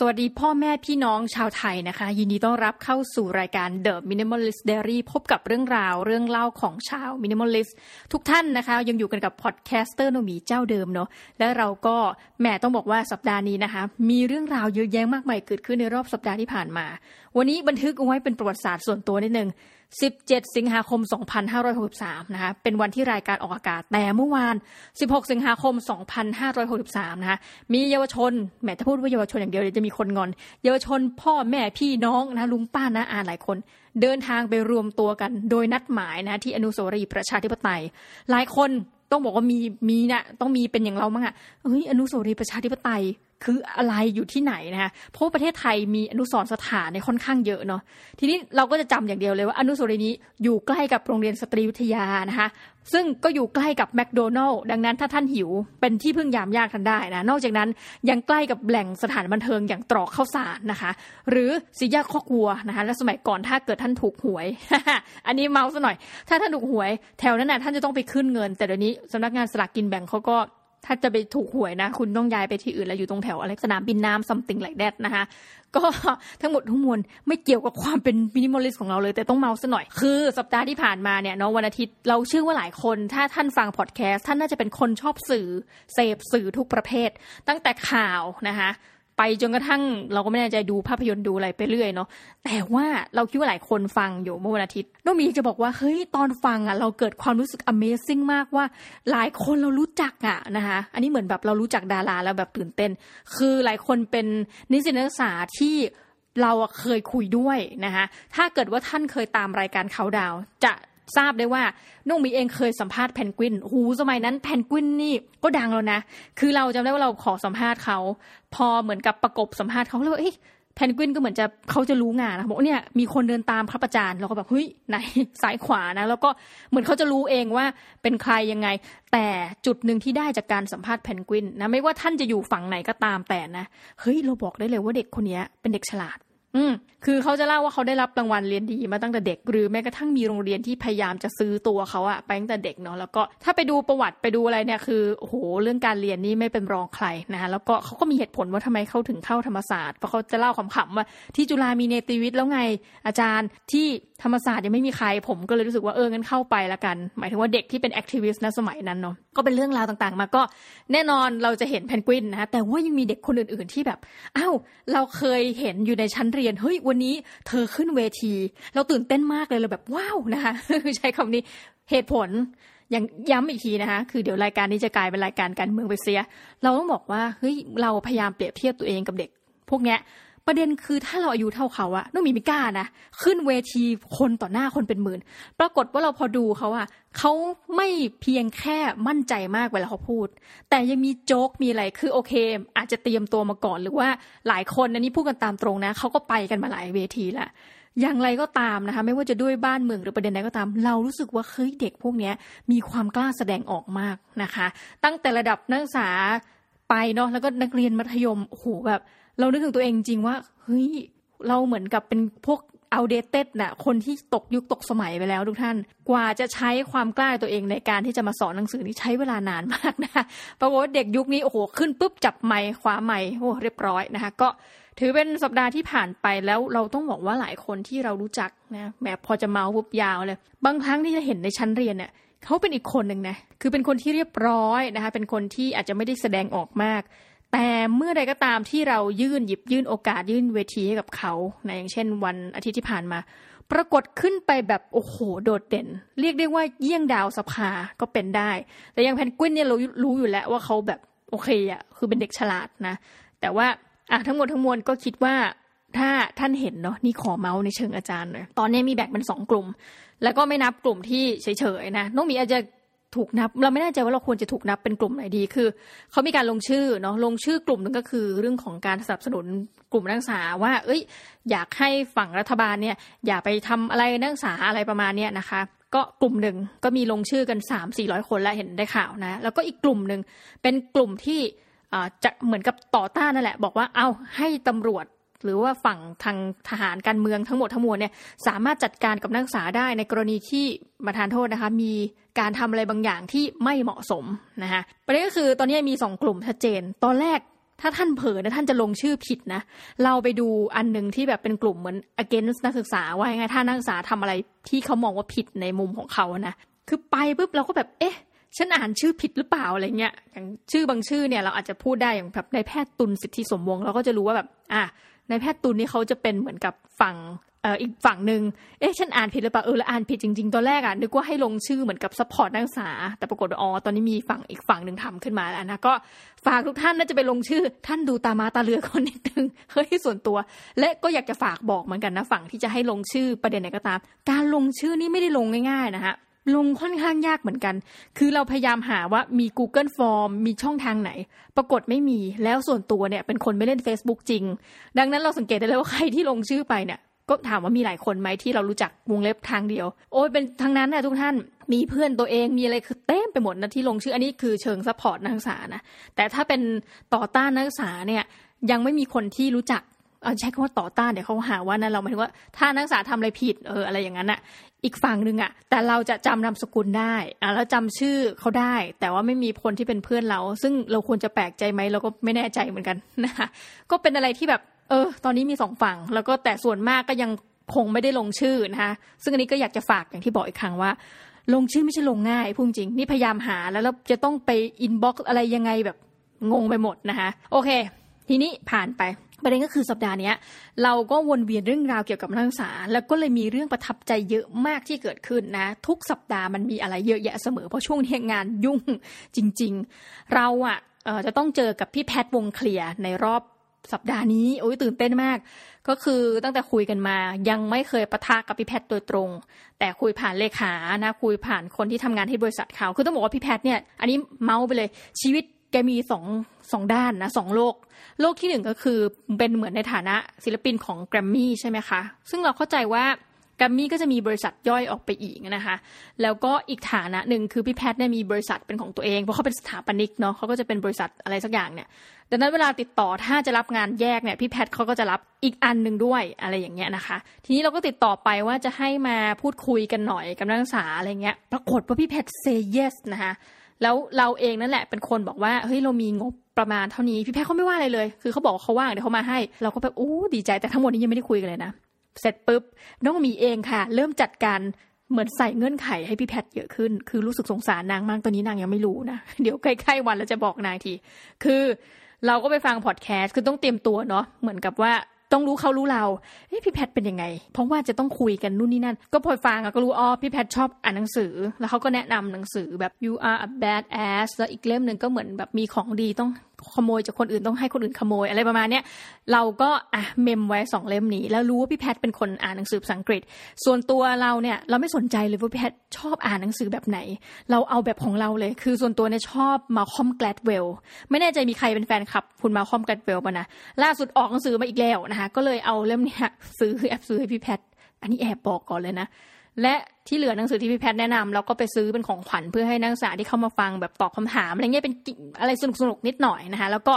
สวัสดีพ่อแม่พี่น้องชาวไทยนะคะ ยินดีต้อนรับเข้าสู่รายการ The Minimalist Diary พบกับเรื่องราวเรื่องเล่าของชาว Minimalist ทุกท่านนะคะ ยังอยู่กันกับพอดแคสเตอร์โนมีเจ้าเดิมเนาะและเราก็แม่ต้องบอกว่าสัปดาห์นี้นะคะ มีเรื่องราวเยอะแยะมากมายเกิดขึ้นในรอบสัปดาห์ที่ผ่านมา วันนี้บันทึกเอาไว้เป็นประวัติศาสตร์ส่วนตัวนิดนึง 17 สิงหาคม 2563 นะคะ เป็นวันที่รายการออกอากาศ แต่เมื่อวาน 16 สิงหาคม 2563 นะคะ มีเยาวชน แหมถ้าพูดว่าเยาวชนอย่างเดียวเดี๋ยวจะมีคนงอน เยาวชนพ่อแม่พี่น้องนะลุงป้านะอาหลายคน เดินทางไปรวมตัวกัน โดยนัดหมายนะที่อนุสาวรีย์ประชาธิปไตย หลายคนต้องบอกว่ามีมีนะต้องมีเป็นอย่างเรามั้งอะเฮ้ยอนุสาวรีย์ประชาธิปไตย คืออะไรอยู่ที่ไหนนะคะเพราะประเทศไทยมีอนุสรสถานในค่อนข้างเยอะเนาะทีนี้เราก็จะจำอย่างเดียวเลยว่าอนุสรีย์นี้อยู่ใกล้กับโรงเรียนสตรีวิทยานะคะซึ่งก็อยู่ใกล้กับแมคโดนัลล์ดังนั้นถ้าท่านหิวเป็นที่พึ่งยามยากทันได้นะ นอกจากนั้นยังใกล้กับแหล่งสถานบันเทิงอย่างตรอกข้าวสารนะคะ หรือสีแยกข้อกัวนะคะ และสมัยก่อนถ้าเกิดท่านถูกหวย อันนี้เมาส์ซะหน่อย ถ้าท่านถูกหวย แถวนั้นนะท่านจะต้องไปขึ้นเงิน แต่เดี๋ยวนี้สำนักงานสลากกินแบ่งเขาก็ ถ้าจะไปถูกหวยนะ คุณต้องย้ายไปที่อื่นแล้วอยู่ตรงแถวอะไรสนามบินน้ำซัมติงไลแดดนะคะ ก็ทั้งหมดทั้งมวลไม่เกี่ยวกับความเป็นมินิมอลิสของเราเลย แต่ต้องเมาส์ซะหน่อย คือสัปดาห์ที่ผ่านมาเนี่ยเนาะวันอาทิตย์เราเชื่อว่าหลายคน ถ้าท่านฟังพอดแคสต์ท่านน่าจะเป็นคนชอบสื่อเสพสื่อทุกประเภท ตั้งแต่ข่าวนะคะ ไปจนกระทั่งเราก็ไม่แน่ใจดูภาพยนตร์ดูอะไรไปเรื่อยเนาะแต่ว่าเราคิดว่าหลายคนฟังอยู่เมื่อวันอาทิตย์น้องมีจะบอกว่าเฮ้ยตอนฟังอะเราเกิดความรู้สึก Amazing มากว่า หลายคนเรารู้จักอะนะคะอันนี้เหมือนแบบเรารู้จักดาราแล้วแบบตื่นเต้น คือหลายคนเป็นนิสิตนักศึกษาที่เราเคยคุยด้วยนะคะถ้าเกิดว่าท่านเคยตามรายการเขาดาวจะ ทราบได้ว่าน้องมีเองเคยสัมภาษณ์แพนกวิน หูสมัยนั้นแพนกวินนี่ก็ดังแล้วนะ คือเราจำได้ว่าเราขอสัมภาษณ์เขา พอเหมือนกับประกบสัมภาษณ์เขาเลยว่าเอ้ยแพนกวินก็เหมือนจะเขาจะรู้งานนะบอกเนี่ยมีคนเดินตามพระประจานเราก็แบบเฮ้ยไหนสายขวานะ แล้วก็เหมือนเขาจะรู้เองว่าเป็นใครยังไง แต่จุดหนึ่งที่ได้จากการสัมภาษณ์แพนกวินนะไม่ว่าท่านจะอยู่ฝั่งไหนก็ตามแต่นะเฮ้ยเราบอกได้เลยว่าเด็กคนนี้เป็นเด็กฉลาด อืมคือเขาจะเล่าว่าเขาได้รับรางวัลเรียนดีมาตั้งแต่เด็ก หรือแม้กระทั่งมีโรงเรียนที่พยายามจะซื้อตัวเขาอะไปตั้งแต่เด็กเนาะแล้วก็ถ้าไปดูประวัติไปดูอะไรเนี่ยคือโอ้โหเรื่องการเรียนนี่ไม่เป็นรองใครนะคะแล้วก็เขาก็มีเหตุผลว่าทำไมเขาถึงเข้าธรรมศาสตร์เพราะเขาจะเล่าขำๆว่าที่จุฬามีเนติวิทย์แล้วไงอาจารย์ที่ธรรมศาสตร์ยังไม่มีใคร ผมก็เลยรู้สึกว่าเอองั้นเข้าไปละกัน หมายถึงว่าเด็กที่เป็นแอคทิวิสต์ในสมัยนั้นเนาะก็เป็นเรื่องราวต่างๆ มาก็แน่นอนเราจะเห็นแพนกวินนะแต่ว่ายังมีเด็กคนอื่น ๆที่แบบอ้าวเราเคยเห็นอยู่ในชั้นเรียนเฮ้ยวันนี้เธอขึ้นเวที เราตื่นเต้นมากเลยเราแบบว้าวนะคะใช้คำนี้เหตุผลอย่างย้ำอีกทีนะคะคือเดี๋ยวรายการนี้จะกลายเป็นรายการการเมืองไปเสีย เราต้องบอกว่าเฮ้ยเราพยายามเปรียบเทียบตัวเองกับเด็ก พวกเนี้ย ประเด็นคือถ้าเราอายุเท่าเขาอะน้องมีไม่กล้านะขึ้นเวทีคนต่อหน้าคนเป็นหมื่น ปรากฏว่าเราพอดูเขาอะเขาไม่เพียงแค่มั่นใจมากเวลาเขาพูด แต่ยังมีโจ๊กมีอะไรคือโอเค อาจจะเตรียมตัวมาก่อน หรือว่าหลายคนอันนี้พูดกันตามตรงนะเขาก็ไปกันมาหลายเวทีละอย่างไรก็ตามนะคะ ไม่ว่าจะด้วยบ้านเมืองหรือประเด็นใดก็ตาม เรารู้สึกว่าเฮ้ยเด็กพวกนี้มีความกล้าแสดงออกมากนะคะ ตั้งแต่ระดับนักศึกษาไปเนาะแล้วก็นักเรียนมัธยมโอ้โหแบบ เรานึกถึงตัวเองจริงว่าเฮ้ยเราเหมือนกับเป็นพวกเอาเดตเต็ดน่ะคนที่ตกยุคตกสมัยไปแล้วทุกท่าน กว่าจะใช้ความกล้าตัวเองในการที่จะมาสอนหนังสือนี่ใช้เวลานานมากนะคะปรากฏว่าเด็กยุคนี้โอ้โหขึ้นปุ๊บจับไม้คว้าไม้โอ้เรียบร้อยนะคะ ก็ถือเป็นสัปดาห์ที่ผ่านไปแล้วเราต้องบอกว่าหลายคนที่เรารู้จักนะแม้พอจะเมาปุ๊บยาวเลยบางครั้งที่จะเห็นในชั้นเรียนเนี่ยเขาเป็นอีกคนหนึ่งนะคือเป็นคนที่เรียบร้อยนะคะ เป็นคนที่อาจจะไม่ได้แสดงออกมาก แต่เมื่อใดก็ตามที่เรายื่นหยิบยื่นโอกาสยื่นเวทีให้กับเขานะอย่างเช่น วันอาทิตย์ที่ผ่านมา ปรากฏขึ้นไปแบบโอ้โหโดดเด่น เรียกได้ว่าเยี่ยงดาวสภาก็เป็นได้ แต่ยังแพนกวินเนี่ยเรารู้อยู่แล้วว่าเขาแบบโอเคอะคือเป็นเด็กฉลาดนะ แต่ว่าอะทั้งหมดทั้งมวลก็คิดว่าถ้าท่านเห็นเนาะนี่ขอเมาส์ในเชิงอาจารย์เลยตอนนี้มีแบ่งเป็นสองกลุ่ม แล้วก็ไม่นับกลุ่มที่เฉยๆนะน้องมีอาจจะ ถูกนับ เราไม่แน่ใจว่าเราควรจะถูกนับเป็นกลุ่มไหนดีคือเขามีการลงชื่อเนาะลงชื่อกลุ่มนึงก็คือ เรื่องของการสนับสนุนกลุ่มนักศึกษาว่า เอ้ย อยากให้ฝั่งรัฐบาลเนี่ยอย่าไปทำอะไรนักศึกษาอะไรประมาณเนี้ยนะคะก็กลุ่มหนึ่งก็มีลงชื่อกัน3 4 0 0 คนแล้วเห็นได้ข่าวนะ แล้วก็อีกกลุ่มหนึ่งเป็นกลุ่มที่จะเหมือนกับต่อต้านนั่นแหละ บอกว่าเอาให้ตำรวจ หรือว่าฝั่งทางทหารการเมืองทั้งหมดทั้งมวลเนี่ยสามารถจัดการกับนักศึกษาได้ในกรณีที่มาทานโทษนะคะมีการทำอะไรบางอย่างที่ไม่เหมาะสมนะคะประเด็นก็คือตอนนี้มีสองกลุ่มชัดเจน ตอนแรกถ้าท่านเผลอนะท่านจะลงชื่อผิดนะ เราไปดูอันหนึ่งที่แบบเป็นกลุ่มเหมือน against นักศึกษาว่าไงถ้านักศึกษาทำอะไรที่เขามองว่าผิดในมุมของเขานะคือไปปุ๊บเราก็แบบเอ๊ะฉันอ่านชื่อผิดหรือเปล่าอะไรเงี้ยอย่างชื่อบางชื่อเนี่ยเราอาจจะพูดได้อย่างแบบนายแพทย์ตุลย์ สิทธิสมวงศ์เราก็จะรู้ว่าแบบอะ นายแพทย์ตุลย์นี่เขาจะเป็นเหมือนกับฝั่งเอ่ออีกฝั่งหนึ่งเอ๊ะฉันอ่านผิดหรือเปล่าเออแล้วอ่านผิดจริง ๆ ตอนแรกอะนึกว่าให้ลงชื่อเหมือนกับ support นักศึกษา แต่ปรากฏอ๋อตอนนี้มีฝั่งอีกฝั่งหนึ่งทำขึ้นมาแล้วนะก็ฝากทุกท่านน่าจะไปลงชื่อ ท่านดูตามาตาเรือคนนิดนึงเฮ้ยส่วนตัว และก็อยากจะฝากบอกเหมือนกันนะฝั่งที่จะให้ลงชื่อประเด็นไหนก็ตาม การลงชื่อนี่ไม่ได้ลงง่าย ๆ นะฮะ ลงค่อนข้างยากเหมือนกัน คือเราพยายามหาว่ามี Google Form มีช่องทางไหน ปรากฏไม่มี แล้วส่วนตัวเนี่ยเป็นคนไม่เล่น Facebook จริง ดังนั้นเราสังเกตได้เลยว่าใครที่ลงชื่อไปเนี่ย ก็ถามว่ามีหลายคนไหมที่เรารู้จักวงเล็บทางเดียว โอ้ยเป็นทางนั้นนะทุกท่าน มีเพื่อนตัวเอง มีอะไรคือเต็มไปหมดนะที่ลงชื่อ อันนี้คือเชิง support นักศึกษานะ แต่ถ้าเป็นต่อต้านนักศึกษาเนี่ยยังไม่มีคนที่รู้จัก เอาใช้คำว่าต่อต้านเดี๋ยวเขาหาว่านั่นเราหมายถึงว่าถ้านักศึกษาทำอะไรผิดเอออะไรอย่างนั้นอะอีกฝั่งหนึ่งอะแต่เราจะจำนามสกุลได้อะแล้วจำชื่อเขาได้ แต่ว่าไม่มีคนที่เป็นเพื่อนเรา ซึ่งเราควรจะแปลกใจไหมเราก็ไม่แน่ใจเหมือนกันนะคะก็เป็นอะไรที่แบบ เออ ตอนนี้มีสองฝั่ง แล้วก็แต่ส่วนมากก็ยังคงไม่ได้ลงชื่อนะคะซึ่งอันนี้ก็อยากจะฝากอย่างที่บอกอีกครั้งว่า ลงชื่อไม่ใช่ลงง่ายพูดจริงนี่พยายามหาแล้วแล้วจะต้องไปอินบ็อกซ์อะไรยังไงแบบงงไปหมดนะคะโอเค ทีนี้ผ่านไป ประเด็นก็คือสัปดาห์นี้เราก็วนเวียนเรื่องราวเกี่ยวกับนักศึกษา แล้วก็เลยมีเรื่องประทับใจเยอะมากที่เกิดขึ้นนะ ทุกสัปดาห์มันมีอะไรเยอะแยะเสมอเพราะช่วงนี้งานยุ่งจริง ๆ เราอะ่ะจะต้องเจอกับพี่แพทวงเคลียร์ในรอบสัปดาห์นี้โอ้ยตื่นเต้นมาก ก็คือตั้งแต่คุยกันมายังไม่เคยประทะกับพี่แพทย์โดยตรง แต่คุยผ่านเลขานะคุยผ่านคนที่ทำงานที่บริษัทเขาคือต้องบอกว่าพี่แพทย์เนี่ยอันนี้เมาส์ไปเลยชีวิต กมีสองสองด้านนะสองโลก โลกที่หนึ่งก็คือเป็นเหมือนในฐานะศิลปินของแกรมมี่ใช่ไหมคะ ซึ่งเราเข้าใจว่าแกรมมี่ก็จะมีบริษัทย่อยออกไปอีกนะคะ แล้วก็อีกฐานะหนึ่งคือพี่แพทเนี่ยมีบริษัทเป็นของตัวเอง เพราะเขาเป็นสถาปนิกเนาะเขาก็จะเป็นบริษัทอะไรสักอย่างเนี่ย ดังนั้นเวลาติดต่อถ้าจะรับงานแยกเนี่ยพี่แพทเขาก็จะรับอีกอันหนึ่งด้วยอะไรอย่างเงี้ยนะคะ ทีนี้เราก็ติดต่อไปว่าจะให้มาพูดคุยกันหน่อยกับนักศึกษาอะไรเงี้ย ปรากฏว่าพี่แพทเซย์ yes นะคะ แล้วเราเองนั่นแหละเป็นคนบอกว่าเฮ้ยเรามีงบประมาณเท่านี้พี่แพทเขาไม่ว่าอะไรเลย คือเขาบอกเขาว่างเดี๋ยวเขามาให้ เราก็แบบโอ้ดีใจแต่ทั้งหมดนี้ยังไม่ได้คุยกันเลยนะเสร็จปุ๊บน้องมีเองค่ะ เริ่มจัดการเหมือนใส่เงื่อนไขให้พี่แพทเยอะขึ้น คือรู้สึกสงสารนางมากตอนนี้นางยังไม่รู้นะ เดี๋ยวใกล้ๆวันแล้วจะบอกนางที คือเราก็ไปฟังพอดแคสต์ คือต้องเตรียมตัวเนาะ เหมือนกับว่า ต้องรู้เขารู้เราเฮ้ยพี่แพทเป็นยังไง เพราะว่าจะต้องคุยกันนู่นนี่นั่น ก็พอฟังก็รู้อ๋อพี่แพทชอบอ่านหนังสือ แล้วเขาก็แนะนำหนังสือแบบ you are a bad ass แล้วอีกเล่มหนึ่งก็เหมือนแบบมีของดีต้อง ขโมยจากคนอื่นต้องให้คนอื่นขโมยอะไรประมาณเนี้ยเราก็อะเมมไว้สองเล่มนี้ แล้วรู้ว่าพี่แพทเป็นคนอ่านหนังสือภาษาอังกฤษ ส่วนตัวเราเนี่ยเราไม่สนใจเลยว่าพี่แพทชอบอ่านหนังสือแบบไหน เราเอาแบบของเราเลย คือส่วนตัวเนี่ยชอบมาคอมแกลดเวลไม่แน่ใจมีใครเป็นแฟนคลับ คุณมาคอมแกลดเวลป่ะนะล่าสุดออกหนังสือมาอีกแล้วนะคะก็เลยเอาเล่มเนี้ยซื้อแอบซื้อให้พี่แพทอันนี้แอบบอกก่อนเลยนะ และที่เหลือหนังสือที่พี่แพทย์แนะนำเราก็ไปซื้อเป็นของขวัญเพื่อให้นักศึกษาที่เข้ามาฟังแบบตอบคาถามอะไรเงี้ยเป็นอะไรสนุกสนุกนิดหน่อยนะคะ แล้วก็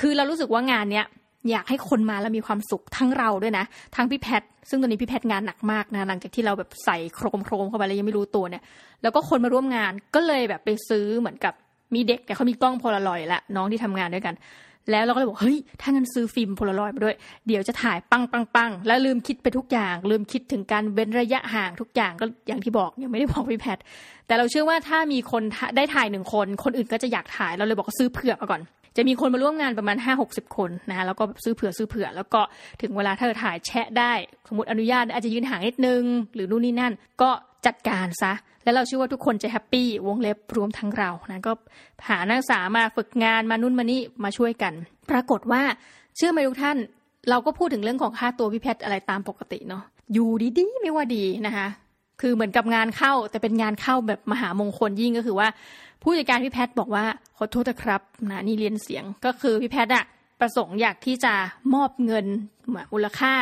คือเรารู้สึกว่างานเนี้ยอยากให้คนมาแล้วมีความสุขทั้งเราด้วยนะทั้งพี่แพทย์ซึ่งตอนนี้พี่แพทย์งานหนักมากนะหลังจากที่เราแบบใส่โครมโครมเข้าไปแล้วยังไม่รู้ตัวเนี่ย แล้วก็คนมาร่วมงานก็เลยแบบไปซื้อเหมือนกับมีเด็กแต่เขามีกล้องโพลารอยละน้องที่ทำงานด้วยกัน แล้วเราก็เลยบอกเฮ้ยถ้างั้นซื้อฟิล์มโพลารอยด์มาด้วย เดี๋ยวจะถ่ายปังปังปังแล้วลืมคิดไปทุกอย่าง ลืมคิดถึงการเว้นระยะห่างทุกอย่างก็อย่างที่บอกยังไม่ได้บอกพี่แพทแต่เราเชื่อว่าถ้ามีคนได้ถ่ายหนึ่งคน คนอื่นก็จะอยากถ่ายเราเลยบอกว่าซื้อเผื่อมาก่อนจะมีคนมาร่วมงานประมาณห้าหกสิบคนนะคะแล้วก็ซื้อเผื่อซื้อเผื่อ แล้วก็ถึงเวลาถ้าเธอถ่ายแชะได้ สมมติอนุญาตอาจจะยืนห่างนิดนึง หรือนู่นนี่นั่น ก็ จัดการซะ แล้วเราเชื่อว่าทุกคนจะแฮปปี้วงเล็บรวมทั้งเรานะก็หานักศึกษามาฝึกงานมานุ่นมานี่มาช่วยกัน ปรากฏว่าเชื่อไหมทุกท่าน เราก็พูดถึงเรื่องของค่าตัวพี่แพทอะไรตามปกติเนาะอยู่ดีๆไม่ว่าดีนะคะคือเหมือนกับงานเข้าแต่เป็นงานเข้าแบบมหามงคลยิ่งก็คือว่า ผู้จัดการพี่แพทบอกว่าขอโทษนะครับนะนี่เรียนเสียงก็คือพี่แพทอะ ประสงค์อยากที่จะมอบเงินมูลค่า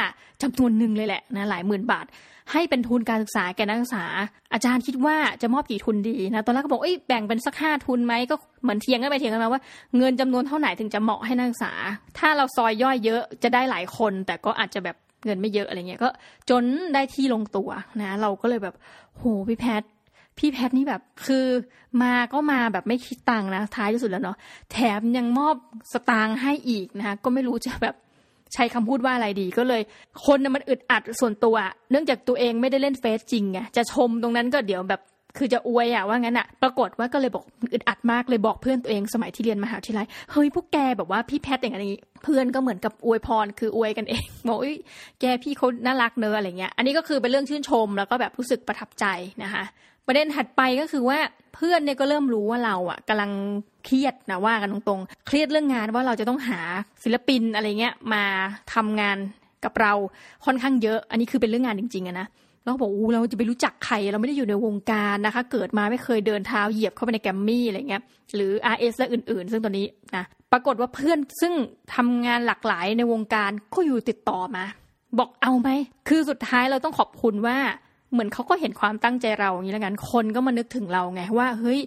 จำนวนหนึ่งเลยแหละนะหลายหมื่นบาท ให้เป็นทุนการศึกษาแก่นักศึกษา อาจารย์คิดว่าจะมอบกี่ทุนดีนะตอนแรกก็บอกเอ้ยแบ่งเป็นสักห้าทุนไหมก็เหมือนเทียงกันไปเทียงกันมาว่าเงินจำนวนเท่าไหร่ถึงจะเหมาะให้นักศึกษา ถ้าเราซอยย่อยเยอะจะได้หลายคน แต่ก็อาจจะแบบเงินไม่เยอะอะไรเงี้ยก็จนได้ที่ลงตัวนะ เราก็เลยแบบโหพี่แพท พี่แพทนี่แบบคือมาก็มาแบบไม่คิดตังค์นะท้ายที่สุดแล้วเนาะแถมยังมอบสตางค์ให้อีกนะคะก็ไม่รู้จะแบบใช้คำพูดว่าอะไรดีก็เลย คนมันอึดอัดส่วนตัว เนื่องจากตัวเองไม่ได้เล่นเฟซจริงไงจะชมตรงนั้นก็เดี๋ยวแบบคือจะอวยอะว่างั้นอะปรากฏว่าก็เลยบอกอึดอัดมากเลยบอกเพื่อนตัวเองสมัยที่เรียนมหาวิทยาลัยเฮ้ยพวกแกแบบว่าพี่แพทอย่างนี้ เพื่อนก็เหมือนกับอวยพรคืออวยกันเองบอกอ้ยแกพี่เขาน่ารักเนอะอะไรเงี้ย อันนี้ก็คือเป็นเรื่องชื่นชมแล้วก็แบบรู้สึกประทับใจนะคะ ประเด็นถัดไปก็คือว่าเพื่อนเนี่ยก็เริ่มรู้ว่าเราอะกำลังเครียดนะว่ากันตรงๆ เครียดเรื่องงานว่าเราจะต้องหาศิลปินอะไรเงี้ยมาทำงานกับเราค่อนข้างเยอะ อันนี้คือเป็นเรื่องงานจริงๆอะนะเราบอกอู้เราจะไปรู้จักใครเราไม่ได้อยู่ในวงการนะคะ เกิดมาไม่เคยเดินเท้าเหยียบเข้าไปในแกรมมี่อะไรเงี้ยหรือ RS และอื่นๆ ซึ่งตอนนี้นะปรากฏว่าเพื่อนซึ่งทำงานหลากหลายในวงการก็อยู่ติดต่อมา บอกเอาไหมคือสุดท้ายเราต้องขอบคุณว่า เหมือนเขาก็เห็นความตั้งใจเราอย่างนี้แล้วกันคนก็มานึกถึงเราไงว่าเฮ้ย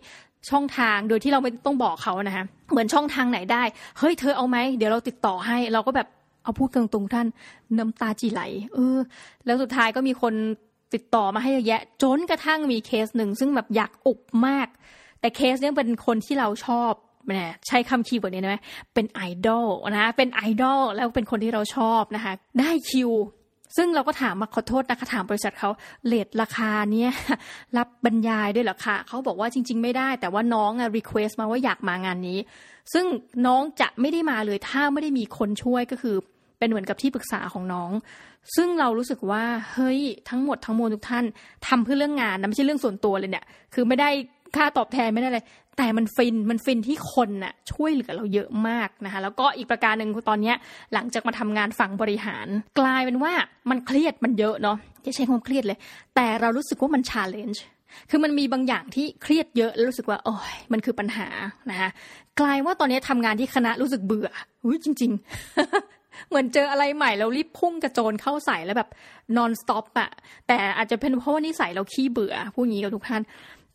ช่องทางโดยที่เราไม่ต้องบอกเขานะฮะเหมือนช่องทางไหนได้เฮ้ยเธอเอาไหมเดี๋ยวเราติดต่อให้เราก็แบบเอาพูดตรงๆท่านน้ำตาจิไหล เออ แล้วสุดท้ายก็มีคนติดต่อมาให้เยอะแยะ จนกระทั่งมีเคสหนึ่งซึ่งแบบอยากอุบมาก แต่เคสเนี้ยเป็นคนที่เราชอบนะใช้คำ keyword นี้ไหมเป็นไอดอลนะเป็นไอดอลแล้วเป็นคนที่เราชอบนะคะ ได้คิว ซึ่งเราก็ถามมาขอโทษนะคะถามบริษัทเขา rate ราคาเนี่ยรับบรรยายด้วยหรอคะเขาบอกว่าจริง ๆ ไม่ได้ แต่ว่าน้องอะ request มาว่าอยากมางานนี้ ซึ่งน้องจะไม่ได้มาเลยถ้าไม่ได้มีคนช่วยก็คือเป็นเหมือนกับที่ปรึกษาของน้อง ซึ่งเรารู้สึกว่าเฮ้ยทั้งหมดทั้งมวลทุกท่านทำเพื่อเรื่องงานนะไม่ใช่เรื่องส่วนตัวเลยเนี่ย คือไม่ได้ค่าตอบแทนไม่ได้เลย แต่มันฟินมันฟินที่คนน่ะช่วยเหลือเราเยอะมากนะคะแล้วก็อีกประการหนึ่งตอนนี้หลังจากมาทำงานฝั่งบริหาร กลายเป็นว่ามันเครียดมันเยอะเนาะจะใช้ความเครียดเลย แต่เรารู้สึกว่ามัน challenge คือมันมีบางอย่างที่เครียดเยอะแล้วรู้สึกว่าโอ้ยมันคือปัญหานะคะกลายว่าตอนนี้ทำงานที่คณะรู้สึกเบื่ออุ้ยจริง ๆเหมือนเจออะไรใหม่เรารีบพุ่งกระโจนเข้าใส่แล้วแบบ non-stop อะแต่อาจจะเป็นเพราะว่านิสัยเราขี้เบื่อพูดงี้กับทุกท่าน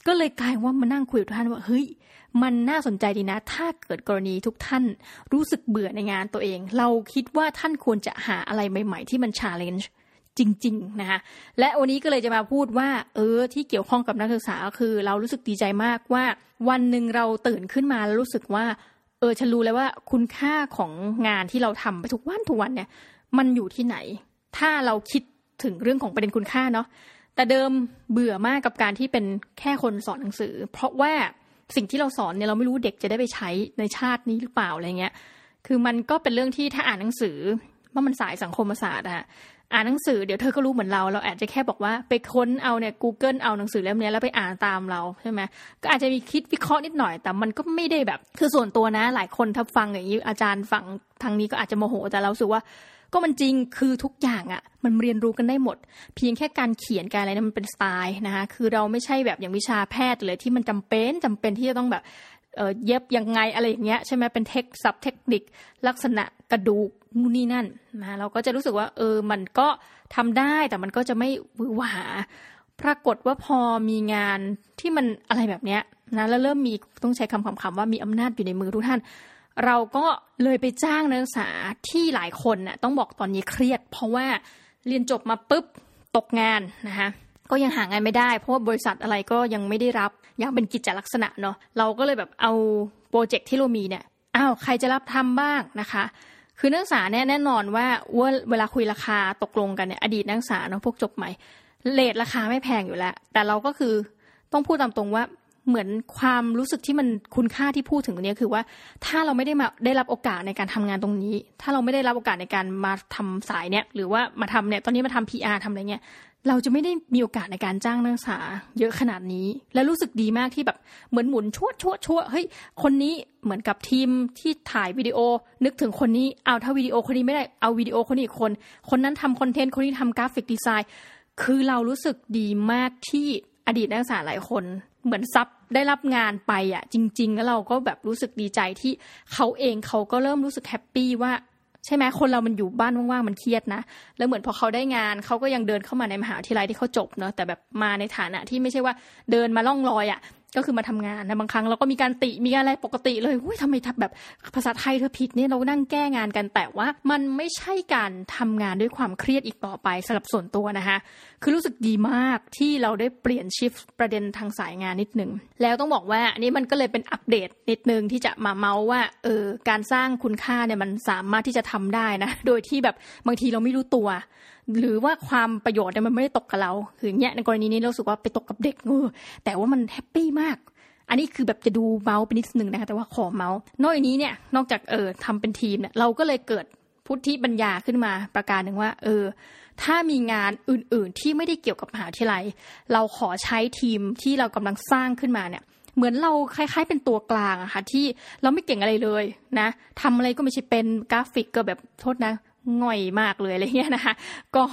ก็เลยกลายว่ามานั่งคุยกับท่านว่าเฮ้ยมันน่าสนใจดีนะ ถ้าเกิดกรณีทุกท่านรู้สึกเบื่อในงานตัวเอง เราคิดว่าท่านควรจะหาอะไรใหม่ ๆ ที่มันชาเลนจ์จริง ๆ นะคะและวันนี้ก็เลยจะมาพูดว่า เออ ที่เกี่ยวข้องกับนักศึกษาคือ เรารู้สึกดีใจมากว่า วันหนึ่งเราตื่นขึ้นมาแล้วรู้สึกว่า เออฉันรู้แล้วว่าคุณค่าของงานที่เราทำไปทุกวันทุกวันเนี่ย มันอยู่ที่ไหน ถ้าเราคิดถึงเรื่องของประเด็นคุณค่าเนาะ แต่เดิมเบื่อมากกับการที่เป็นแค่คนสอนหนังสือ เพราะว่าสิ่งที่เราสอนเนี่ยเราไม่รู้เด็กจะได้ไปใช้ในชาตินี้หรือเปล่าอะไรเงี้ย คือมันก็เป็นเรื่องที่ถ้าอ่านหนังสือว่ามันสายสังคมศาสตร์อะอ่านหนังสือเดี๋ยวเธอก็รู้เหมือนเรา เราอาจจะแค่บอกว่าไปค้นเอาเนี่ย Google เอาหนังสือเล่มนี้แล้วไปอ่านตามเราใช่ไหมก็อาจจะมีคิดวิเคราะห์นิดหน่อย แต่มันก็ไม่ได้แบบ คือส่วนตัวนะ หลายคนถ้าฟังอย่างนี้อาจารย์ฟังทางนี้ก็อาจจะโมโหแต่เราสึกว่า ก็มันจริงคือทุกอย่างอะ่ะ มันเรียนรู้กันได้หมด เพียงแค่การเขียนการอะไรนะมันเป็นสไตล์นะคะคือเราไม่ใช่แบบอย่างวิชาแพทย์เลยที่มันจำเป็นจำเป็นที่จะต้องแบบเย็บยังไงอะไรอย่างเงี้ยใช่ไหมเป็นเทคซับเทคนิค ลักษณะกระดูกนู่นนี่นั่นนะเราก็จะรู้สึกว่า เออมันก็ทำได้แต่มันก็จะไม่หวือหวาปรากฏว่าพอมีงานที่มันอะไรแบบเนี้ยนะแล้วเริ่มมีต้องใช้คำคำว่ามีอำนาจอยู่ในมือทุกท่าน เราก็เลยไปจ้างนักศึกษาที่หลายคนน่ะต้องบอกตอนนี้เครียด เพราะว่าเรียนจบมาปุ๊บตกงานนะคะก็ยังหางานไม่ได้ เพราะว่าบริษัทอะไรก็ยังไม่ได้รับยังเป็นกิจลักษณะเนาะเราก็เลยแบบเอาโปรเจกต์ที่เรามีเนี่ยอ้าวใครจะรับทำบ้างนะคะ คือนักศึกษาเนี่ยแน่นอนว่าว่าเวลาคุยราคาตกลงกันเนี่ยอดีตนักศึกษาเนาะพวกจบใหม่เลทราคาไม่แพงอยู่แล้ว แต่เราก็คือต้องพูดตามตรงว่า เหมือนความรู้สึกที่มันคุณค่าที่พูดถึงตรงนี้คือว่า ถ้าเราไม่ได้มาได้รับโอกาสในการทำงานตรงนี้ ถ้าเราไม่ได้รับโอกาสในการมาทำสายเนี่ยหรือว่ามาทำเนี่ยตอนนี้มาทำ PR ทำอะไรเงี้ยเราจะไม่ได้มีโอกาสในการจ้างนักศึกษาเยอะขนาดนี้ และรู้สึกดีมากที่แบบเหมือนหมุนชั่วชั่วชั่วเฮ้ยคนนี้เหมือนกับทีมที่ถ่ายวิดีโอ นึกถึงคนนี้เอาถ้าวิดีโอคนนี้ไม่ได้เอาวิดีโอคนนี้อีกคน คนนั้นทำคอนเทนต์คนนี้ทำกราฟิกดีไซน์คือเรารู้สึกดีมากที่อดีตนักศึกษาหลายคน เหมือนซับ ได้รับงานไปอะ จริง ๆ แล้วเราก็แบบรู้สึกดีใจที่เขาเองเขาก็เริ่มรู้สึกแฮปปี้ว่าใช่ไหมคนเรามันอยู่บ้านว่างๆมันเครียดนะ แล้วเหมือนพอเขาได้งานเขาก็ยังเดินเข้ามาในมหาวิทยาลัยที่เขาจบเนาะแต่แบบมาในฐานะที่ไม่ใช่ว่าเดินมาล่องลอยอะ ก็คือมาทำงานนะบางครั้งเราก็มีการติมีอะไรปกติเลยอุ้ยทำไมทับแบบภาษาไทยเธอผิดเนี่ยเรานั่งแก้งานกันแต่ว่ามันไม่ใช่การทำงานด้วยความเครียดอีกต่อไปสำหรับส่วนตัวนะคะคือรู้สึกดีมากที่เราได้เปลี่ยนชิฟประเด็นทางสายงานนิดหนึ่งแล้วต้องบอกว่าอันนี้มันก็เลยเป็นอัปเดตนิดนึงที่จะมาเมาส์ว่าเออการสร้างคุณค่าเนี่ยมันสามารถที่จะทำได้นะโดยที่แบบบางทีเราไม่รู้ตัว หรือว่าความประโยชน์เนี่ยมันไม่ได้ตกกับเราคือเนี้ยในกรณีนี้เราสึกว่าไปตกกับเด็กเออแต่ว่ามันแฮปปี้มาก อันนี้คือแบบจะดูเมาส์ไปนิดนึงนะคะแต่ว่าขอเมาส์นอกจากนี้เนี่ยนอกจากเออทำเป็นทีมเนี่ยเราก็เลยเกิดพุทธิปัญญาขึ้นมาประการหนึ่งว่า เออ ถ้ามีงานอื่นๆที่ไม่ได้เกี่ยวกับมหาวิทยาลัย เราขอใช้ทีมที่เรากำลังสร้างขึ้นมาเนี่ยเหมือนเราคล้ายๆเป็นตัวกลางอะค่ะที่เราไม่เก่งอะไรเลยนะทำอะไรก็ไม่ใช่เป็นกราฟิกก็แบบโทษนะ ง่อยมากเลยอะไรเงี้ยนะคะก็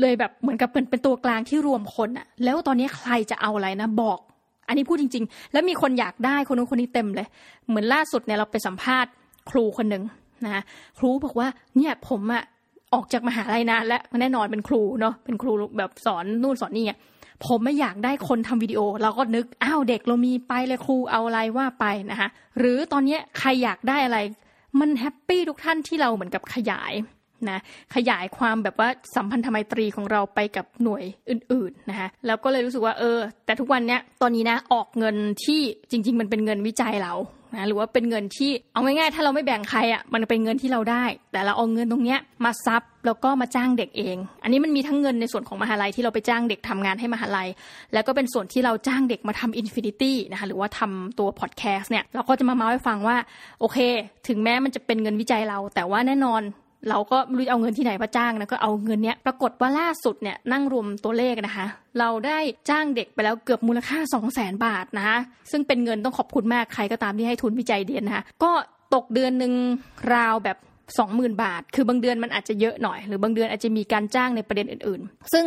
เลยแบบเหมือนกับเป็นเป็นตัวกลางที่รวมคนอะแล้วตอนนี้ใครจะเอาอะไรนะบอก อันนี้พูดจริง ๆ แล้วมีคนอยากได้คนนู้นคนนี้เต็มเลย เหมือนล่าสุดเนี่ยเราไปสัมภาษณ์ครูคนหนึ่งนะครูบอกว่าเนี่ยผมอะออกจากมหาลัยนานและแน่นอนเป็นครูเนาะเป็นครูแบบสอนนู่นสอนนี่อะผมไม่อยากได้คนทำวิดีโอ เราก็นึกอ้าวเด็กเรามีไปเลยครูเอาอะไรว่าไปนะคะหรือตอนนี้ใครอยากได้อะไร มันแฮปปี้ทุกท่านที่เราเหมือนกับขยาย นะขยายความแบบว่าสัมพันธไมตรีของเราไปกับหน่วยอื่นๆนะคะแล้วก็เลยรู้สึกว่าเออ แต่ทุกวันเนี้ยตอนนี้นะออกเงินที่จริง ๆ มันเป็นเงินวิจัยเรานะหรือว่าเป็นเงินที่เอาง่ายๆถ้าเราไม่แบ่งใครอะมันเป็นเงินที่เราได้ แต่เราเอาเงินตรงเนี้ยมาซับแล้วก็มาจ้างเด็กเอง อันนี้มันมีทั้งเงินในส่วนของมหาลัยที่เราไปจ้างเด็กทำงานให้มหาลัย แล้วก็เป็นส่วนที่เราจ้างเด็กมาทำ Infinity นะคะหรือว่าทำตัวพอดแคสต์เนี่ยเราก็จะมาเมาท์ให้ฟังว่าโอเค ถึงแม้มันจะเป็นเงินวิจัยเรา แต่ว่าแน่นอน เราก็ไม่รู้เอาเงินที่ไหนมาจ้างนะก็เอาเงินเนี้ยปรากฏว่าล่าสุดเนี่ยนั่งรวมตัวเลขนะคะ เราได้จ้างเด็กไปแล้วเกือบมูลค่า 2 0 0แสนบาทนะคะซึ่งเป็นเงินต้องขอบคุณมากใครก็ตามที่ให้ทุนวิจัยเดียนนะคะก็ตกเดือนหนึ่งราวแบบ20,000บาท คือบางเดือนมันอาจจะเยอะหน่อย หรือบางเดือนอาจจะมีการจ้างในประเด็นอื่นๆ ซึ่ง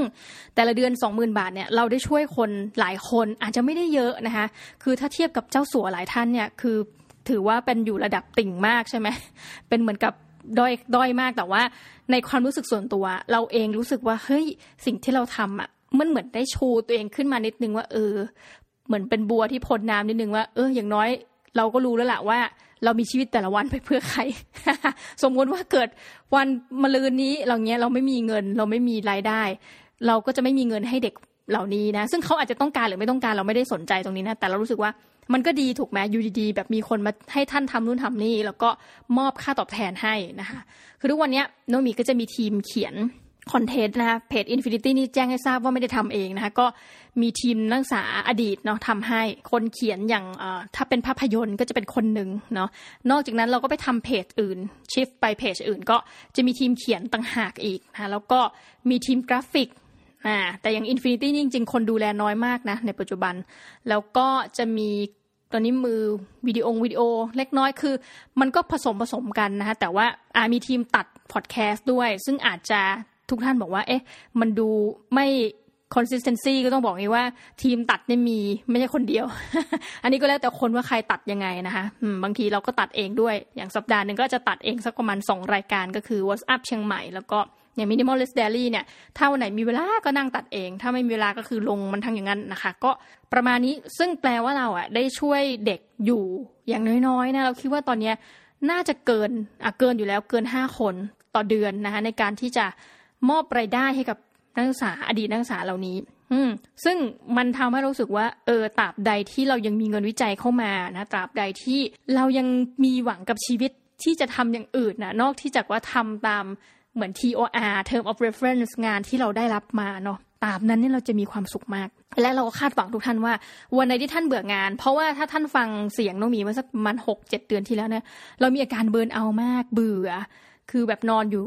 แต่ละเดือน20,000บาทเนี่ยเราได้ช่วยคนหลายคนอาจจะไม่ได้เยอะนะคะ คือถ้าเทียบกับเจ้าสัวหลายท่านเนี่ยคือถือว่าเป็นอยู่ระดับติ่งมากใช่ไหมเป็นเหมือนกับ ด้อยด้อยมากแต่ว่า ในความรู้สึกส่วนตัว เราเองรู้สึกว่าเฮ้ยสิ่งที่เราทำอะมันเหมือนได้ชูตัวเองขึ้นมานิดนึงว่า เออ เหมือนเป็นบัวที่พ้นน้ำนิดนึงว่าเอออย่างน้อยเราก็รู้แล้วแหละว่า เรามีชีวิตแต่ละวันไปเพื่อใคร สมมติว่าเกิดวันมะรืนนี้เราเงี้ยเราไม่มีเงิน เราไม่มีรายได้ เราก็จะไม่มีเงินให้เด็กเหล่านี้นะ ซึ่งเขาอาจจะต้องการหรือไม่ต้องการเราไม่ได้สนใจตรงนี้นะ แต่เรารู้สึกว่า มันก็ดีถูกไหมอยู่ดีๆ แบบมีคนมาให้ท่านทำนู่นทำนี่ แล้วก็มอบค่าตอบแทนให้นะคะคือทุกวันนี้โนมีก็จะมีทีมเขียน content นะคะเพจ Infinity นี่แจ้งให้ทราบว่าไม่ได้ทำเองนะคะก็มีทีมนักศึกษาอดีตเนาะทำให้คนเขียนอย่างถ้าเป็นภาพยนตร์ก็จะเป็นคนหนึ่งเนาะนอกจากนั้นเราก็ไปทำเพจอื่น shift ไปเพจอื่นก็จะมีทีมเขียนต่างหากอีกนะแล้วก็มีทีมกราฟิกอ่าแต่อย่าง Infinity นี่จริงๆ คนดูแลน้อยมากนะในปัจจุบัน แล้วก็จะมี ตอนนี้มือวิดีโอวิดีโอเล็กน้อยคือ มันก็ผสมผสมกันนะคะแต่ว่าอามีทีมตัดพอดแคสต์ด้วย ซึ่งอาจจะทุกท่านบอกว่า เอ๊ะ มันดูไม่ consistency ก็ต้องบอกงี้ว่าทีมตัดเนี่ยมีไม่ใช่คนเดียว อันนี้ก็แล้วแต่คนว่าใครตัดยังไงนะคะบางทีเราก็ตัดเองด้วย อย่างสัปดาห์หนึ่งก็จะตัดเองสักประมาณ 2 รายการก็คือ WhatsApp เชียงใหม่แล้วก็ อย่าง minimalist daily เนี่ยถ้าวันไหนมีเวลาก็นั่งตัดเอง ถ้าไม่มีเวลาก็คือลงมันทั้งอย่างนั้นนะคะ ก็ประมาณนี้ซึ่งแปลว่าเราอะได้ช่วยเด็กอยู่อย่างน้อยๆนะเราคิดว่าตอนนี้น่าจะเกินอะเกินอยู่แล้วเกินห้าคนต่อเดือนนะคะในการที่จะมอบรายได้ให้กับนักศึกษาอดีตนักศึกษาเหล่านี้ อืมซึ่งมันทำให้รู้สึกว่า เออตราบใดที่เรายังมีเงินวิจัยเข้ามานะตราบใดที่เรายังมีหวังกับชีวิตที่จะทำอย่างอื่นนะนอกที่จากว่าทำตาม เหมือน TOR Term of Reference งานที่เราได้รับมาเนาะตามนั้นเนี่ยเราจะมีความสุขมาก และเราก็คาดหวังทุกท่านว่า วันไหนที่ท่านเบื่องาน เพราะว่าถ้าท่านฟังเสียงน้องมีมาสักมันหกเจ็ดเดือนที่แล้วเนี่ยเรามีอาการเบิร์นเอามากเบื่อ คือแบบนอนอยู่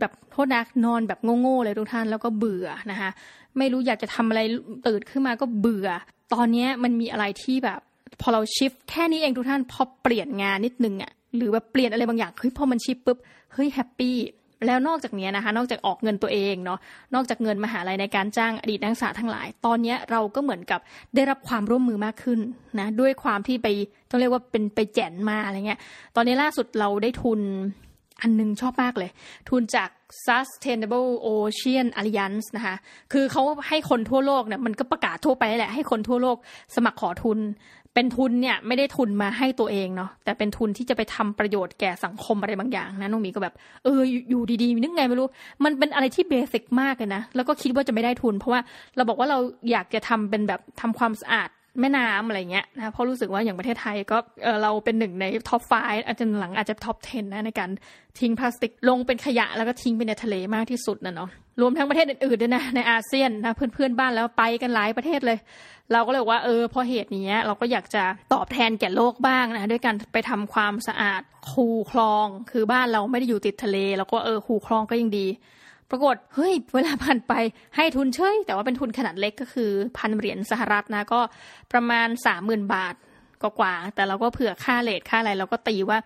แบบโทษนะนอนแบบโง่ๆเลยทุกท่านแล้วก็เบื่อนะคะไม่รู้อยากจะทำอะไรตื่นขึ้นมาก็เบื่อ ตอนนี้มันมีอะไรที่แบบ พอเราชิฟแค่นี้เองทุกท่านพอเปลี่ยนงานนิดนึงอะ่ะหรือแบบเปลี่ยนอะไรบางอย่างเฮ้ยพอมันชิฟปุ๊บเฮ้ยแฮปปี้ แล้วนอกจากนี้นะคะ นอกจากออกเงินตัวเองเนาะนอกจากเงินมหาลัยในการจ้างอดีตนักศึกษาทั้งหลาย ตอนนี้เราก็เหมือนกับได้รับความร่วมมือมากขึ้นนะด้วยความที่ไปต้องเรียกว่าเป็นไปแจนมาอะไรเงี้ยตอนนี้ล่าสุดเราได้ทุน อันนึงชอบมากเลย ทุนจาก Sustainable Ocean Alliance นะคะคือเขาให้คนทั่วโลกเนี่ยมันก็ประกาศทั่วไปแหละให้คนทั่วโลกสมัครขอทุน เป็นทุนเนี่ยไม่ได้ทุนมาให้ตัวเองเนาะแต่เป็นทุนที่จะไปทำประโยชน์แก่สังคมอะไรบางอย่างนะน้องมีก็แบบเอออยู่ดีๆนึกไงไม่รู้ มันเป็นอะไรที่ basic มากเลยนะแล้วก็คิดว่าจะไม่ได้ทุน เพราะว่าเราบอกว่าเราอยากจะทำเป็นแบบทำความสะอาด แม่น้ำอะไรเงี้ยนะเพราะรู้สึกว่าอย่างประเทศไทยก็เเราเป็นหนึ่งใน top 5 อาจจะหลังอาจจะ top 10 นะในการทิ้งพลาสติกลงเป็นขยะแล้วก็ทิ้งไปในทะเลมากที่สุดนะเนาะรวมทั้งประเทศอื่นๆด้วยนะในอาเซียนนะเพื่อนๆบ้านแล้วไปกันหลายประเทศเลย เราก็เลยว่าเออเพราะเหตุนี้เราก็อยากจะตอบแทนแก่โลกบ้างนะด้วยการไปทำความสะอาดคูคลอง คือบ้านเราไม่ได้อยู่ติดทะเลเราก็เออคูคลองก็ยังดี ปรากฏเฮ้ยเวลาผ่านไปให้ทุนเฉยแต่ว่าเป็นทุนขนาดเล็กก็คือพันเหรียญสหรัฐนะก็ประมาณสามหมื่นบาทกว่าแต่เราก็เผื่อค่าเลทค่าอะไรเราก็ตีว่า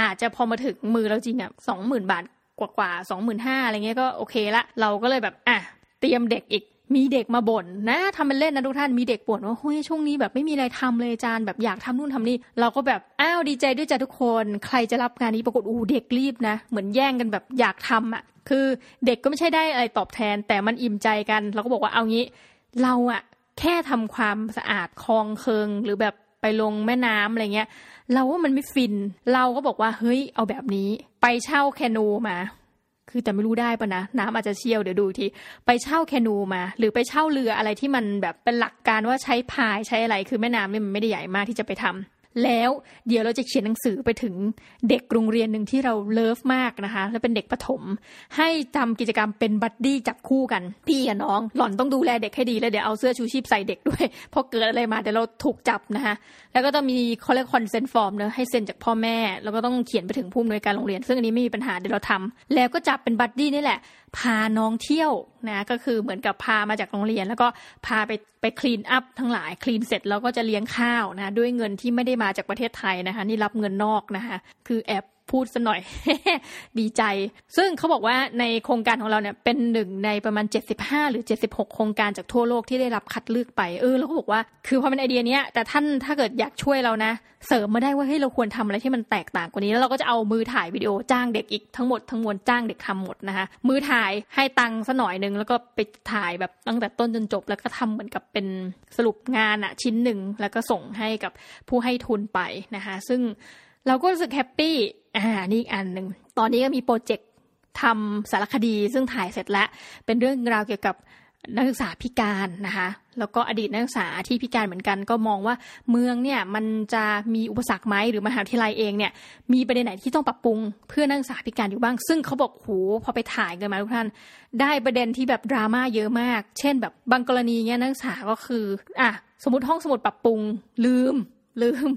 อาจจะพอมาถึงมือเราจริงอะสองหมื่นบาทกว่าๆสองหมื่นห้าอะไรเงี้ยก็โอเคละ เราก็เลยแบบอะเตรียมเด็กอีก มีเด็กมาบ่นนะทำเป็นเล่นนะทุกท่านมีเด็กบ่นว่าเฮ้ยช่วงนี้แบบไม่มีอะไรทำเลยอาจารย์แบบอยากทำนู่นทำนี่เราก็แบบอ้าวดีใจด้วยจ้ะทุกคน ใครจะรับงานนี้ปรากฏอู้เด็กรีบนะ เหมือนแย่งกันแบบอยากทำอะ คือเด็กก็ไม่ใช่ได้อะไรตอบแทน แต่มันอิ่มใจกัน เราก็บอกว่าเอางี้ เราอะแค่ทำความสะอาดคลองเคิงหรือแบบไปลงแม่น้ำอะไรเงี้ย เราว่ามันไม่ฟิน เราก็บอกว่าเฮ้ยเอาแบบนี้ ไปเช่าแคนูมา คือแต่ไม่รู้ได้ปะนะ น้ำอาจจะเชี่ยวเดี๋ยวดูที ไปเช่าแคนูมา หรือไปเช่าเรืออะไรที่มันแบบเป็นหลักการว่าใช้พายใช้อะไร คือแม่น้ำเนี่ยมันไม่ได้ใหญ่มากที่จะไปทำ แล้วเดี๋ยวเราจะเขียนหนังสือไปถึงเด็กโรงเรียนหนึ่งที่เรา love มากนะคะ และเป็นเด็กประถม ให้ทำกิจกรรมเป็น buddy จับคู่กัน พี่กับน้อง หล่อนต้องดูแลเด็กให้ดีแล้วเดี๋ยวเอาเสื้อชูชีพใส่เด็กด้วยพอเกิดอะไรมาเดี๋ยวเราถูกจับนะคะแล้วก็ต้องมีเขาเรียก consent form เนอะให้เซ็นจากพ่อแม่ แล้วก็ต้องเขียนไปถึงผู้อำนวยการโรงเรียน ซึ่งอันนี้ไม่มีปัญหาเดี๋ยวเราทำแล้วก็จับเป็น buddy นี่แหละพาน้องเที่ยวนะก็คือเหมือนกับพามาจากโรงเรียน แล้วก็พาไปไป clean up ทั้งหลาย clean เสร็จแล้วก็จะเลี้ยงข้าวนะด้วยเงินที่ไม่ได้มาจากประเทศไทยนะคะ นี่รับเงินนอกนะคะ คือแอบ พูดซะหน่อย ดีใจ ซึ่งเขาบอกว่าในโครงการของเราเนี่ยเป็นหนึ่งในประมาณ 75 หรือ 76 โครงการจากทั่วโลกที่ได้รับคัดเลือกไป เออแล้วก็บอกว่า คือพอเป็นไอเดียเนี้ยแต่ท่านถ้าเกิดอยากช่วยเรานะ เสริมมาได้ว่าเฮ้ยเราควรทำอะไรที่มันแตกต่างกว่านี้ แล้วเราก็จะเอามือถ่ายวิดีโอจ้างเด็กอีกทั้งหมดทั้งมวลจ้างเด็กทำหมดนะคะมือถ่ายให้ตังค์ซะหน่อยนึงแล้วก็ไปถ่ายแบบตั้งแต่ต้นจนจบ แล้วก็ทำเหมือนกับเป็นสรุปงานอะชิ้นหนึ่งแล้วก็ส่งให้กับผู้ให้ทุนไปนะคะซึ่ง เราก็รู้สึกแฮปปี้อ่านี่อีกอันหนึ่งตอนนี้ก็มีโปรเจกต์ทำสารคดีซึ่งถ่ายเสร็จแล้ว เป็นเรื่องราวเกี่ยวกับนักศึกษาพิการนะคะแล้วก็อดีตนักศึกษาที่พิการเหมือนกัน ก็มองว่าเมืองเนี่ยมันจะมีอุปสรรคไหมหรือมหาวิทยาลัยเองเนี่ยมีประเด็นไหนที่ต้องปรับปรุงเพื่อนักศึกษาพิการอยู่บ้าง ซึ่งเขาบอกโหพอไปถ่ายกันมาทุกท่าน ได้ประเด็นที่แบบดราม่าเยอะมาก เช่น แบบบางกรณีเนี่ยนักศึกษาก็คืออะสมมติห้องสมุดปรับปรุงลืมลืม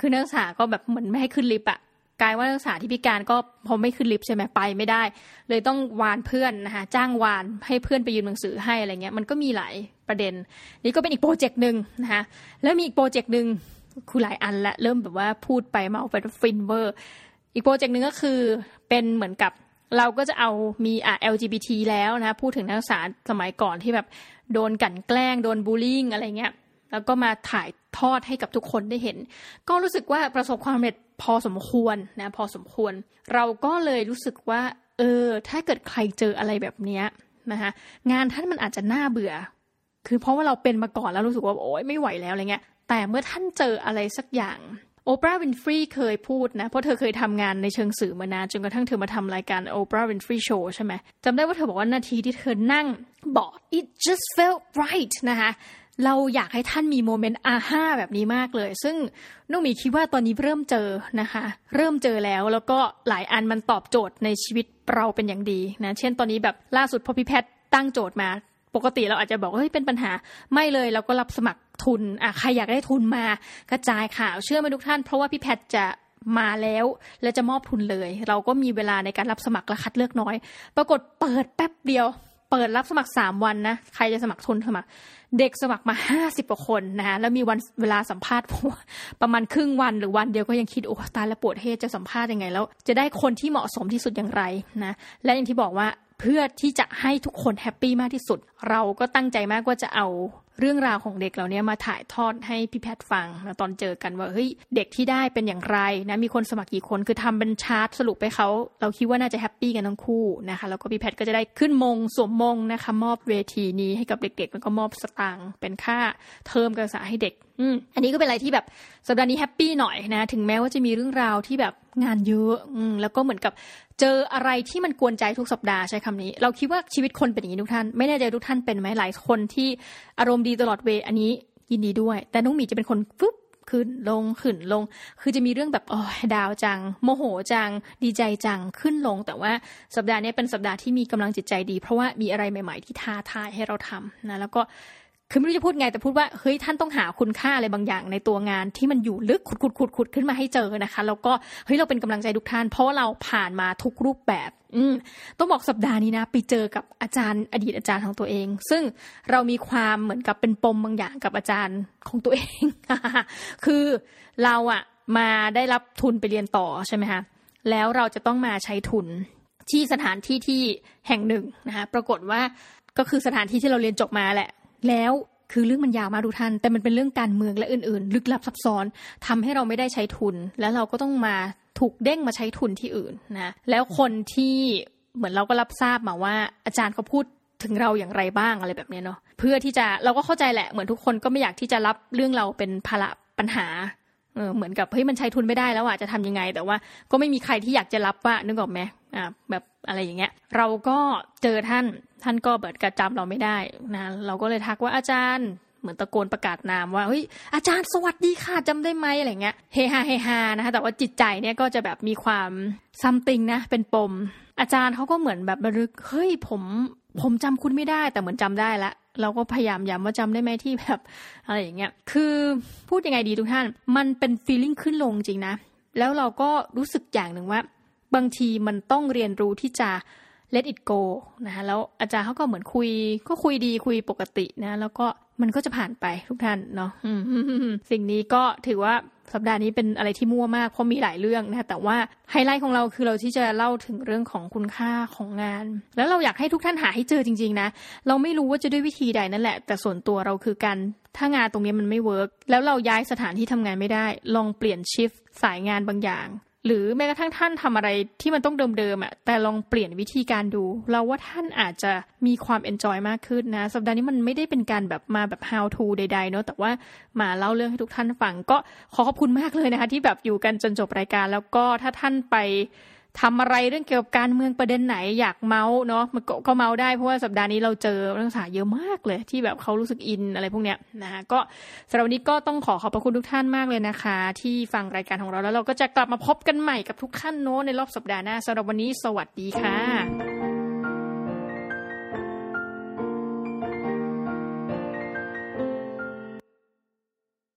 คือนักศึกษาก็แบบเหมือนไม่ให้ขึ้นลิฟต์อะกลายว่านักศึกษาที่พิการก็พอไม่ขึ้นลิฟต์ใช่ไหมไปไม่ได้ เลยต้องวานเพื่อนนะคะจ้างวานให้เพื่อนไปยืมหนังสือให้อะไรเงี้ยมันก็มีหลายประเด็น นี่ก็เป็นอีก project หนึ่งนะคะแล้วมีอีก project หนึ่งคือหลายอันละเริ่มแบบว่าพูดไปมาเอาไปฟินเวอร์ อีก project หนึ่งก็คือเป็นเหมือนกับเราก็จะเอามีอะ LGBT แล้วนะพูดถึงนักศึกษาสมัยก่อนที่แบบโดนกันแกล้งโดนบูลลี่อะไรเงี้ย แล้วก็มาถ่ายทอดให้กับทุกคนได้เห็น ก็รู้สึกว่าประสบความสำเร็จพอสมควรนะพอสมควร เราก็เลยรู้สึกว่า เออ ถ้าเกิดใครเจออะไรแบบนี้นะคะงานท่านมันอาจจะน่าเบื่อ คือเพราะว่าเราเป็นมาก่อนแล้วรู้สึกว่าโอ๊ยไม่ไหวแล้วอะไรเงี้ย แต่เมื่อท่านเจออะไรสักอย่างโอปราห์วินฟรีเคยพูดนะ เพราะเธอเคยทำงานในเชิงสื่อมานานจนกระทั่งเธอมาทำรายการโอปราห์วินฟรีโชว์ใช่ไหมจำได้ว่าเธอบอกว่านาทีที่เธอนั่งบอก it just felt right นะคะ เราอยากให้ท่านมีโมเมนต์อาห้าแบบนี้มากเลย ซึ่งน้องมีคิดว่าตอนนี้เริ่มเจอนะคะ เริ่มเจอแล้วแล้วก็หลายอันมันตอบโจทย์ในชีวิตเราเป็นอย่างดีนะเช่นตอนนี้แบบล่าสุดพอพี่แพทย์ตั้งโจทย์มา ปกติเราอาจจะบอกเฮ้ยเป็นปัญหาไม่เลยเราก็รับสมัครทุนอะใครอยากได้ทุนมากระจายข่าวเชื่อไหมทุกท่าน เพราะว่าพี่แพทย์จะมาแล้วและจะมอบทุนเลย เราก็มีเวลาในการรับสมัครและคัดเลือกน้อย ปรากฏเปิดแป๊บเดียว เปิดรับสมัครสามวันนะ ใครจะสมัครทุนสมัคร เด็กสมัครมาห้าสิบกว่าคนนะคะแล้วมีวันเวลาสัมภาษณ์ประมาณครึ่งวันหรือวันเดียวก็ยังคิดโอ้ตายแล้วปวดเฮจะสัมภาษณ์ยังไง แล้วจะได้คนที่เหมาะสมที่สุดอย่างไรนะ และอย่างที่บอกว่าเพื่อที่จะให้ทุกคนแฮปปี้มากที่สุด เราก็ตั้งใจมากว่าจะเอาเรื่องราวของเด็กเหล่านี้มาถ่ายทอดให้พี่แพทฟังนะตอนเจอกันว่าเฮ้ยเด็กที่ได้เป็นอย่างไรนะมีคนสมัครกี่คนคือทำเป็นชาร์ตสรุปไปเขาเราคิดว่าน่าจะ happy กันทั้งคู่นะคะแล้วก็พี่แพทก็จะได้ขึ้นมงสวมมงนะคะมอบเวทีนี้ให้กับเด็กๆแล้วก็มอบสตางค์เป็นค่าเทอมการศึกษาให้เด็กอืมอันนี้ก็เป็นอะไรที่แบบสัปดาห์นี้ happy หน่อยนะถึงแม้ว่าจะมีเรื่องราวที่แบบงานเยอะอืมแล้วก็เหมือนกับเจออะไรที่มันกวนใจทุกสัปดาห์ใช้คำนี้ เราคิดว่าชีวิตคนเป็นอย่างนี้ทุกท่านไม่แน่ใจทุกท่านเป็นไหมหลายคนที่อารมณ์ดีตลอดเวอันนี้ยินดีด้วย แต่น้องหมีจะเป็นคนปุ๊บขึ้นลงขึ้นลง คือจะมีเรื่องแบบโอ้ดาวจัง โมโหจัง ดีใจจังขึ้นลง แต่ว่าสัปดาห์นี้เป็นสัปดาห์ที่มีกำลังจิตใจดี เพราะว่ามีอะไรใหม่ ๆ ที่ท้าทายให้เราทำนะแล้วก็ คือไม่รู้จะพูดไงแต่พูดว่าเฮ้ยท่านต้องหาคุณค่าอะไรบางอย่างในตัวงานที่มันอยู่ลึกขุดขุดขุดขุดขึ้นมาให้เจอนะคะ แล้วก็เฮ้ยเราเป็นกำลังใจทุกท่านเพราะเราผ่านมาทุกรูปแบบอืมต้องบอกสัปดาห์นี้นะไปเจอกับอาจารย์อดีตอาจารย์ของตัวเอง ซึ่งเรามีความเหมือนกับเป็นปมบางอย่างกับอาจารย์ของตัวเอง คือเราอะมาได้รับทุนไปเรียนต่อใช่ไหมคะแล้วเราจะต้องมาใช้ทุนที่สถานที่ที่แห่งหนึ่งนะคะปรากฏว่าก็คือสถานที่ที่เราเรียนจบมาแหละ แล้วคือเรื่องมันยาวมาดูท่าน แต่มันเป็นเรื่องการเมืองและอื่น ๆ ลึกลับซับซ้อนทำให้เราไม่ได้ใช้ทุน แล้วเราก็ต้องมาถูกเด้งมาใช้ทุนที่อื่นนะแล้วคนที่เหมือนเราก็รับทราบมาว่า อาจารย์เขาพูดถึงเราอย่างไรบ้างอะไรแบบนี้เนาะเพื่อที่จะเราก็เข้าใจแหละเหมือนทุกคนก็ไม่อยากที่จะรับเรื่องเราเป็นภาระปัญหา เออเหมือนกับเฮ้ยมันใช้ทุนไม่ได้แล้วอะจะทำยังไง แต่ว่าก็ไม่มีใครที่อยากจะรับว่านึกออกไหมอ่าแบบอะไรอย่างเงี้ย เราก็เจอท่านท่านก็เบิดกระจำเราไม่ได้นะเราก็เลยทักว่าอาจารย์เหมือนตะโกนประกาศนามว่าเฮ้ยอาจารย์สวัสดีค่ะจำได้ไหมอะไรเงี้ยเฮฮาเฮฮานะคะแต่ว่าจิตใจเนี่ยก็จะแบบมีความซัมติงนะเป็นปม อาจารย์เขาก็เหมือนแบบระลึกเฮ้ยผมผมจำคุณไม่ได้แต่เหมือนจำได้ละ เราก็พยายามย้ำว่าจำได้ไหมที่แบบอะไรอย่างเงี้ย คือพูดยังไงดีทุกท่าน มันเป็นฟีลลิ่งขึ้นลงจริงนะ แล้วเราก็รู้สึกอย่างหนึ่งว่า บางทีมันต้องเรียนรู้ที่จะ let it go นะคะแล้วอาจารย์เขาก็เหมือนคุย ก็คุยดีคุยปกตินะ แล้วก็มันก็จะผ่านไปทุกท่านเนาะสิ่งนี้ก็ถือว่าสัปดาห์นี้เป็นอะไรที่มั่วมากเพราะมีหลายเรื่องนะแต่ว่าไฮไลท์ของเราคือเราที่จะเล่าถึงเรื่องของคุณค่าของงาน แล้วเราอยากให้ทุกท่านหาให้เจอจริง ๆ นะ เราไม่รู้ว่าจะด้วยวิธีใดนั่นแหละ แต่ส่วนตัวเราคือการถ้างานตรงนี้มันไม่เวิร์กแล้วเราย้ายสถานที่ทำงานไม่ได้ ลองเปลี่ยนชิฟสายงานบางอย่าง หรือแม้กระทั่งท่านทำอะไรที่มันต้องเดิมๆอะแต่ลองเปลี่ยนวิธีการดู เราว่าท่านอาจจะมีความเอนจอยมากขึ้นนะ สัปดาห์นี้มันไม่ได้เป็นการแบบมาแบบ how to ใดๆเนาะแต่ว่ามาเล่าเรื่องให้ทุกท่านฟัง ก็ขอขอบคุณมากเลยนะคะ ที่แบบอยู่กันจนจบรายการ แล้วก็ถ้าท่านไป ทำอะไรเรื่องเกี่ยวกับการเมืองประเด็นไหนอยากเมาส์เนาะมันก็เมาส์ได้เพราะว่าสัปดาห์นี้เราเจอนักศึกษาเยอะมากเลย ที่แบบเขารู้สึกอินอะไรพวกเนี้ยนะคะก็สำหรับวันนี้ก็ต้องขอขอบพระคุณทุกท่านมากเลยนะคะ ที่ฟังรายการของเราแล้วเราก็จะกลับมาพบกันใหม่กับทุกท่านโน้ในรอบสัปดาห์หน้าสำหรับวันนี้สวัสดีค่ะ